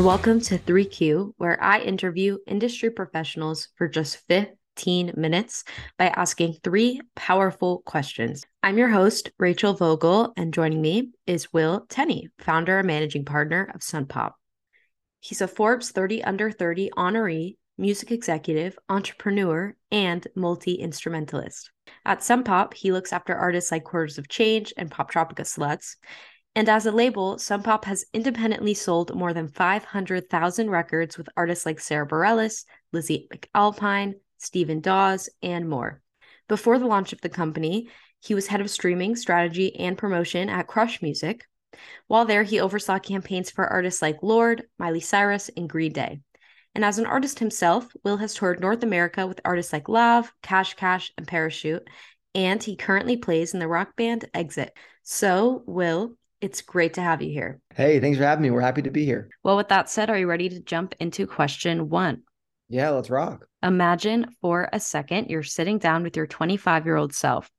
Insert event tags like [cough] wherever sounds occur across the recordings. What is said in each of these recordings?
and welcome to 3Q, where I interview industry professionals for just 15 minutes by asking three powerful questions. I'm your host, Rachel Vogel, and joining me is Will Tenney, founder and managing partner of SunPop. He's a Forbes 30 Under 30 honoree, music executive, entrepreneur, and multi instrumentalist. At SunPop, he looks after artists like Quarters of Change and Poptropica Sluts. And as a label, SunPop has independently sold more than 500,000 records with artists like Sara Bareilles, Lizzy McAlpine, Stephen Dawes, and more. Before the launch of the company, he was head of streaming, strategy, and promotion at Crush Music. While there, he oversaw campaigns for artists like Lorde, Miley Cyrus, and Green Day. And as an artist himself, Will has toured North America with artists like Lauv, Cash Cash, and Parachute, and he currently plays in the rock band Exit. So, Will, it's great to have you here. Hey, thanks for having me. We're happy to be here. Well, with that said, are you ready to jump into question one? Yeah, let's rock. Imagine for a second you're sitting down with your 25 year old self.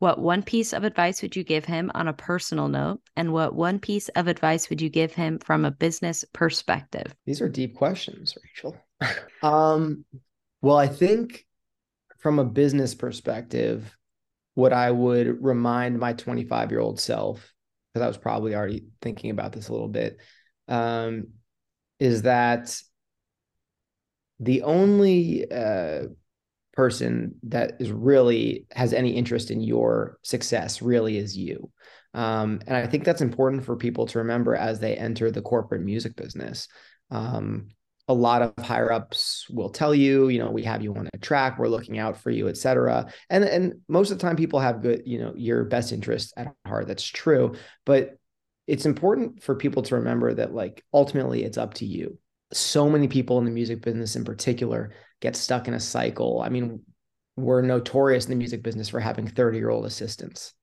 What one piece of advice would you give him on a personal note? And what one piece of advice would you give him from a business perspective? These are deep questions, Rachel. [laughs] um, well, I think from a business perspective, what I would remind my 25 year old self, because I was probably already thinking about this a little bit, um, is that the only uh, person that is really has any interest in your success really is you. Um, and I think that's important for people to remember as they enter the corporate music business. Um, a lot of higher ups will tell you, you know, we have you on a track, we're looking out for you, et cetera. And and most of the time people have good, you know, your best interest at heart. That's true. But it's important for people to remember that like ultimately it's up to you so many people in the music business in particular get stuck in a cycle. I mean, we're notorious in the music business for having 30 year old assistants,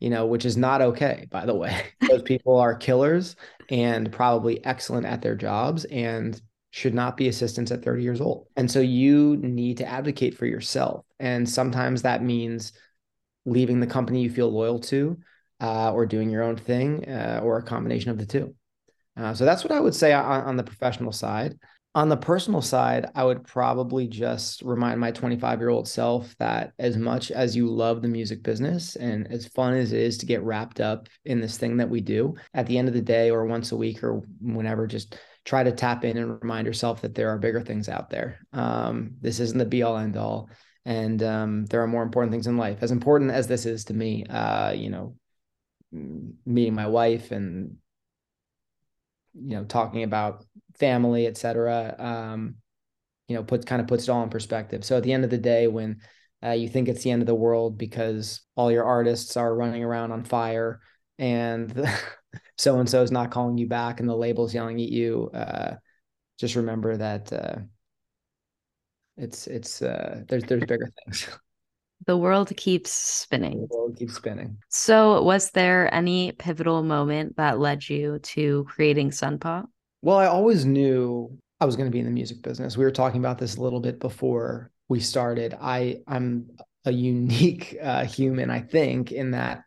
you know, which is not okay, by the way. [laughs] Those people are killers and probably excellent at their jobs and should not be assistants at 30 years old. And so you need to advocate for yourself. And sometimes that means leaving the company you feel loyal to uh, or doing your own thing uh, or a combination of the two. Uh, so that's what I would say on, on the professional side. On the personal side, I would probably just remind my 25 year old self that as much as you love the music business and as fun as it is to get wrapped up in this thing that we do, at the end of the day or once a week or whenever, just try to tap in and remind yourself that there are bigger things out there. Um, this isn't the be all end all. And um, there are more important things in life. As important as this is to me, uh, you know, meeting my wife and you know talking about family etc um you know puts kind of puts it all in perspective so at the end of the day when uh, you think it's the end of the world because all your artists are running around on fire and [laughs] so and so is not calling you back and the label's yelling at you uh, just remember that uh, it's it's uh, there's there's bigger things [laughs] the world keeps spinning. The world keeps spinning. So, was there any pivotal moment that led you to creating SunPop? Well, I always knew I was going to be in the music business. We were talking about this a little bit before we started. I I'm a unique uh, human, I think, in that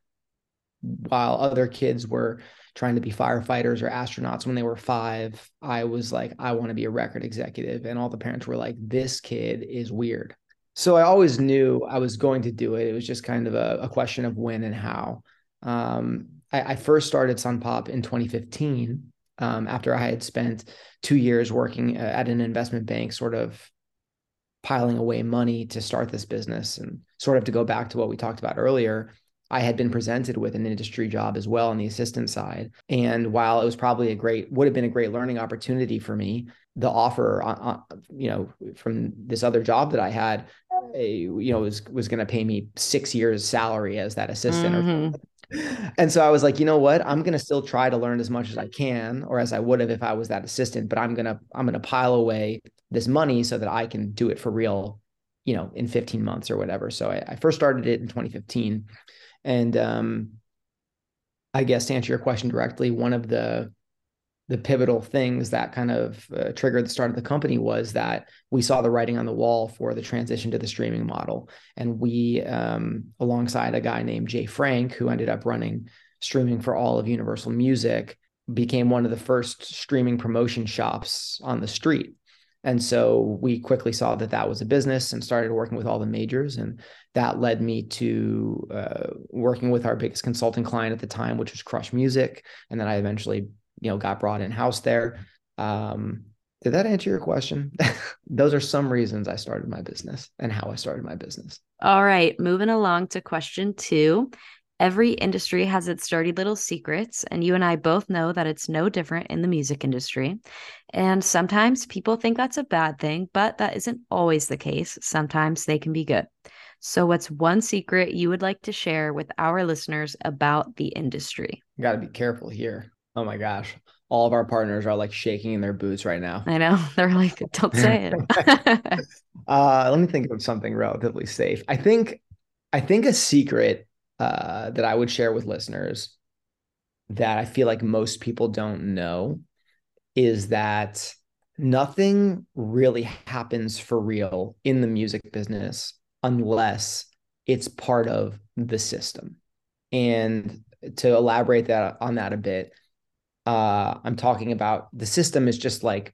while other kids were trying to be firefighters or astronauts when they were five, I was like, I want to be a record executive. And all the parents were like, this kid is weird. So I always knew I was going to do it. It was just kind of a, a question of when and how. Um, I, I, first started SunPop in 2015 um, after I had spent two years working uh, at an investment bank, sort of piling away money to start this business. And sort of to go back to what we talked about earlier, I had been presented with an industry job as well on the assistant side. And while it was probably a great, would have been a great learning opportunity for me, the offer, on, on, you know, from this other job that I had, a, you know, was was going to pay me six years salary as that assistant. Mm-hmm. and so I was like, you know what? I'm going to still try to learn as much as I can, or as I would have if I was that assistant. But I'm gonna I'm gonna pile away this money so that I can do it for real, you know, in 15 months or whatever. So I, I first started it in 2015, and um, I guess to answer your question directly, one of the the pivotal things that kind of uh, triggered the start of the company was that we saw the writing on the wall for the transition to the streaming model. And we, um, alongside a guy named Jay Frank, who ended up running streaming for all of Universal Music, became one of the first streaming promotion shops on the street. And so we quickly saw that that was a business and started working with all the majors. And that led me to uh, working with our biggest consulting client at the time, which was Crush Music. And then I eventually, you know, got brought in house there. Um, did that answer your question? [laughs] Those are some reasons I started my business and how I started my business. All right, moving along to question two. Every industry has its dirty little secrets, and you and I both know that it's no different in the music industry. And sometimes people think that's a bad thing, but that isn't always the case. Sometimes they can be good. So, what's one secret you would like to share with our listeners about the industry? Got to be careful here. Oh my gosh. All of our partners are like shaking in their boots right now. I know. [laughs] They're like, don't say it. [laughs] uh, let me think of something relatively safe. I think I think a secret uh, that I would share with listeners that I feel like most people don't know is that nothing really happens for real in the music business unless it's part of the system. And to elaborate that on that a bit, uh, I'm talking about the system is just like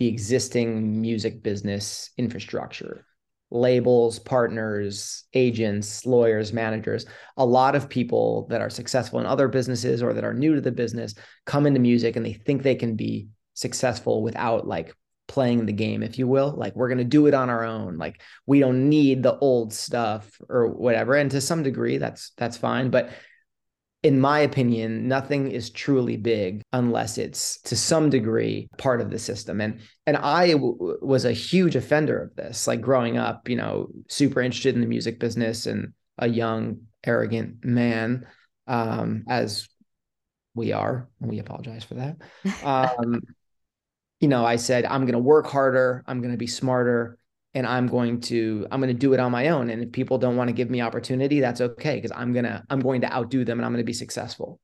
the existing music business infrastructure labels, partners, agents, lawyers, managers. A lot of people that are successful in other businesses or that are new to the business come into music and they think they can be successful without like playing the game, if you will. Like we're going to do it on our own. Like we don't need the old stuff or whatever. And to some degree, that's that's fine. But in my opinion, nothing is truly big unless it's to some degree part of the system. And and I w- was a huge offender of this. Like growing up, you know, super interested in the music business and a young, arrogant man, um, as we are. We apologize for that. [laughs] Um, you know, I said I'm going to work harder. I'm going to be smarter and I'm going to I'm going to do it on my own and if people don't want to give me opportunity that's okay because I'm going to I'm going to outdo them and I'm going to be successful.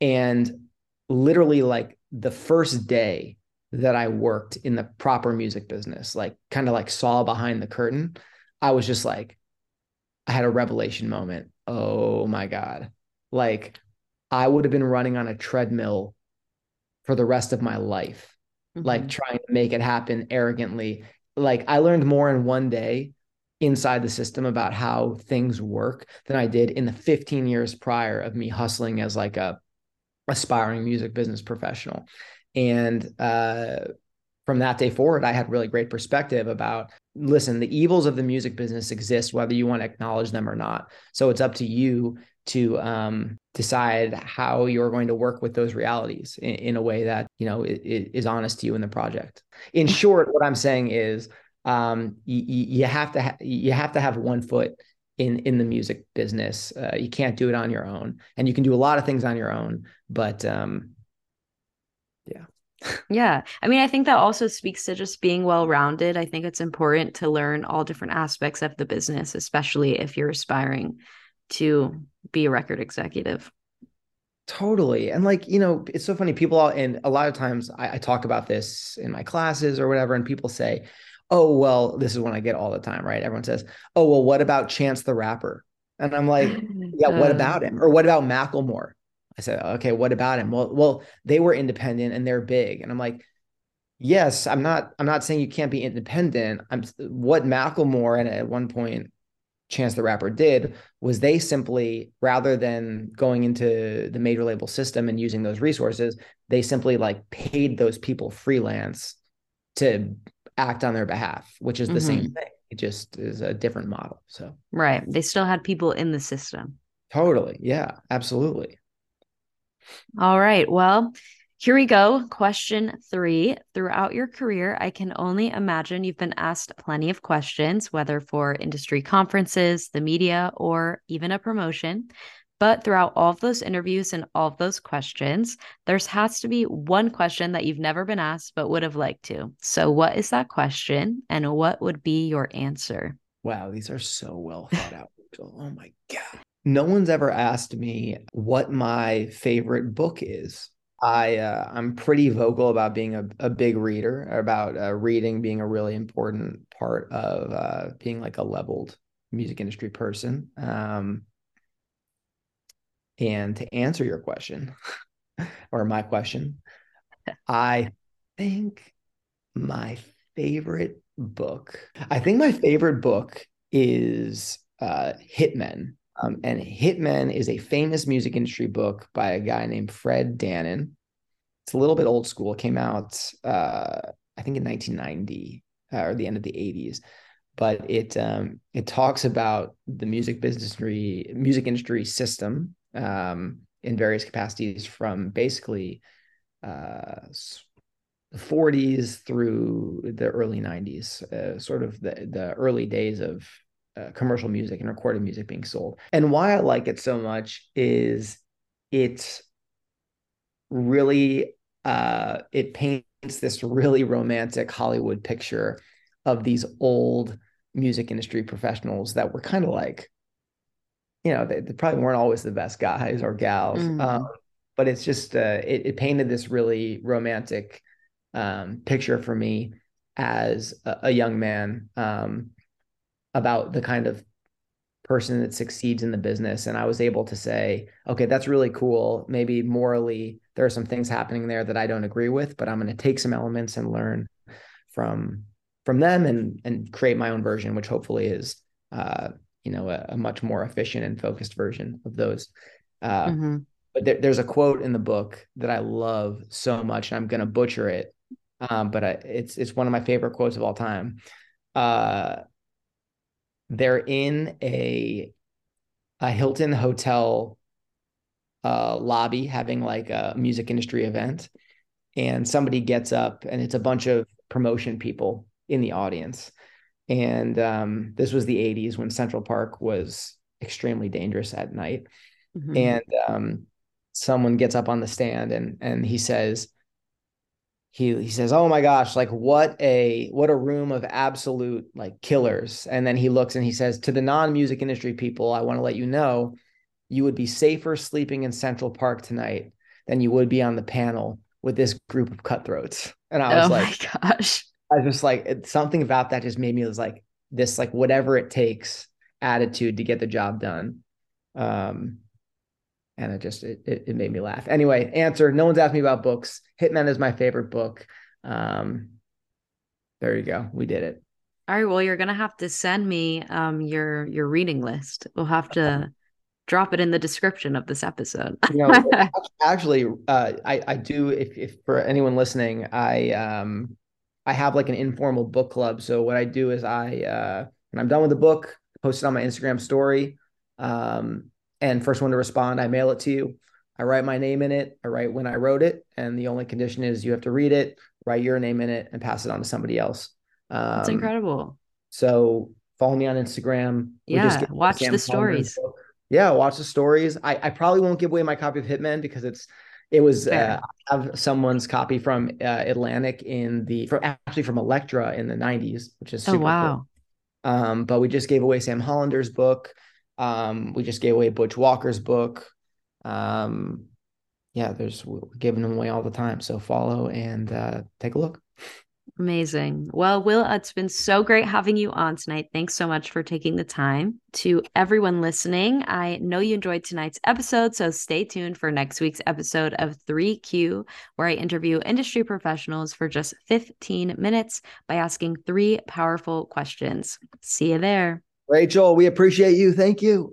And literally like the first day that I worked in the proper music business, like kind of like saw behind the curtain, I was just like I had a revelation moment. Oh my god. Like I would have been running on a treadmill for the rest of my life. Mm-hmm. Like trying to make it happen arrogantly like I learned more in one day inside the system about how things work than I did in the 15 years prior of me hustling as like a aspiring music business professional. And uh, from that day forward, I had really great perspective about listen, the evils of the music business exist whether you want to acknowledge them or not. So it's up to you to um, decide how you're going to work with those realities in, in a way that you know is honest to you in the project. In short, what I'm saying is um, you, you have to ha- you have to have one foot in in the music business. Uh, you can't do it on your own, and you can do a lot of things on your own, but um, yeah. [laughs] yeah. I mean, I think that also speaks to just being well rounded. I think it's important to learn all different aspects of the business, especially if you're aspiring to be a record executive. Totally. And like, you know, it's so funny. People, all, and a lot of times I, I talk about this in my classes or whatever, and people say, oh, well, this is when I get all the time, right? Everyone says, oh, well, what about Chance the Rapper? And I'm like, [laughs] yeah, what uh. about him? Or what about Macklemore? I said, okay, what about him? Well, well, they were independent and they're big. And I'm like, yes, I'm not, I'm not saying you can't be independent. I'm what Macklemore and at one point Chance the Rapper did was they simply, rather than going into the major label system and using those resources, they simply like paid those people freelance to act on their behalf, which is the mm-hmm. same thing. It just is a different model. So, right. They still had people in the system. Totally. Yeah, absolutely. All right. Well, here we go. Question three. Throughout your career, I can only imagine you've been asked plenty of questions, whether for industry conferences, the media, or even a promotion. But throughout all of those interviews and all of those questions, there's has to be one question that you've never been asked but would have liked to. So, what is that question and what would be your answer? Wow, these are so well thought out. oh my God. No one's ever asked me what my favorite book is. I uh, I'm pretty vocal about being a, a big reader, about uh, reading being a really important part of uh, being like a leveled music industry person. Um, and to answer your question, [laughs] or my question. I think my favorite book. I think my favorite book is uh, Hit Men. Um, and Hit Men is a famous music industry book by a guy named Fred Dannen. It's a little bit old school. It came out, uh, I think, in 1990 uh, or the end of the 80s. But it um, it talks about the music business music industry system um, in various capacities from basically uh, the 40s through the early 90s, uh, sort of the, the early days of uh, commercial music and recorded music being sold. And why I like it so much is it really uh, it paints this really romantic Hollywood picture of these old music industry professionals that were kind of like, you know, they, they, probably weren't always the best guys or gals. Mm. Um, but it's just uh, it, it painted this really romantic um, picture for me as a, a young man um, about the kind of person that succeeds in the business. And I was able to say, okay, that's really cool. Maybe morally, there are some things happening there that I don't agree with, but I'm going to take some elements and learn from from them and and create my own version, which hopefully is uh, you know a, a, much more efficient and focused version of those. Uh, mm-hmm. But there, there's a quote in the book that I love so much, and I'm going to butcher it um, but I, it's it's one of my favorite quotes of all time. Uh, they're in a a Hilton hotel uh, lobby having like a music industry event, and somebody gets up, and it's a bunch of promotion people in the audience. And um, this was the 80s when Central Park was extremely dangerous at night. Mm-hmm. And um, someone gets up on the stand and and he says, he he says, "Oh my gosh, like what a what a room of absolute like killers." And then he looks and he says, "To the non-music industry people, I want to let you know, you would be safer sleeping in Central Park tonight than you would be on the panel with this group of cutthroats." And I was oh like, "Gosh." I was just like it, something about that just made me was like this like whatever it takes attitude to get the job done. Um and it just it, it, made me laugh. Anyway, answer. No one's asked me about books. hitman is my favorite book. Um, there you go. We did it. All right. Well, you're gonna have to send me um your your reading list. We'll have to drop it in the description of this episode. you know, [laughs] actually, uh, I I do. If if for anyone listening, I um I have like an informal book club. So what I do is I uh when I'm done with the book, post it on my Instagram story. Um, and first one to respond, I mail it to you. I write my name in it. I write when I wrote it, and the only condition is you have to read it, write your name in it, and pass it on to somebody else. Um, That's incredible. So follow me on Instagram. yeah, watch the stories. Yeah, watch the stories. I, I probably won't give away my copy of Hitman because it's it was uh, I have someone's copy from uh, Atlantic in the from actually from Elektra in the 90s, which is oh, super oh wow. Cool. Um, but we just gave away Sam Hollander's book. Um, we just gave away Butch Walker's book. Um, yeah, there's we're giving them away all the time. So follow and uh, take a look. Amazing. Well, Will, it's been so great having you on tonight. Thanks so much for taking the time. To everyone listening, I know you enjoyed tonight's episode, so stay tuned for next week's episode of 3Q, where I interview industry professionals for just 15 minutes by asking three powerful questions. See you there. Rachel, we appreciate you. Thank you.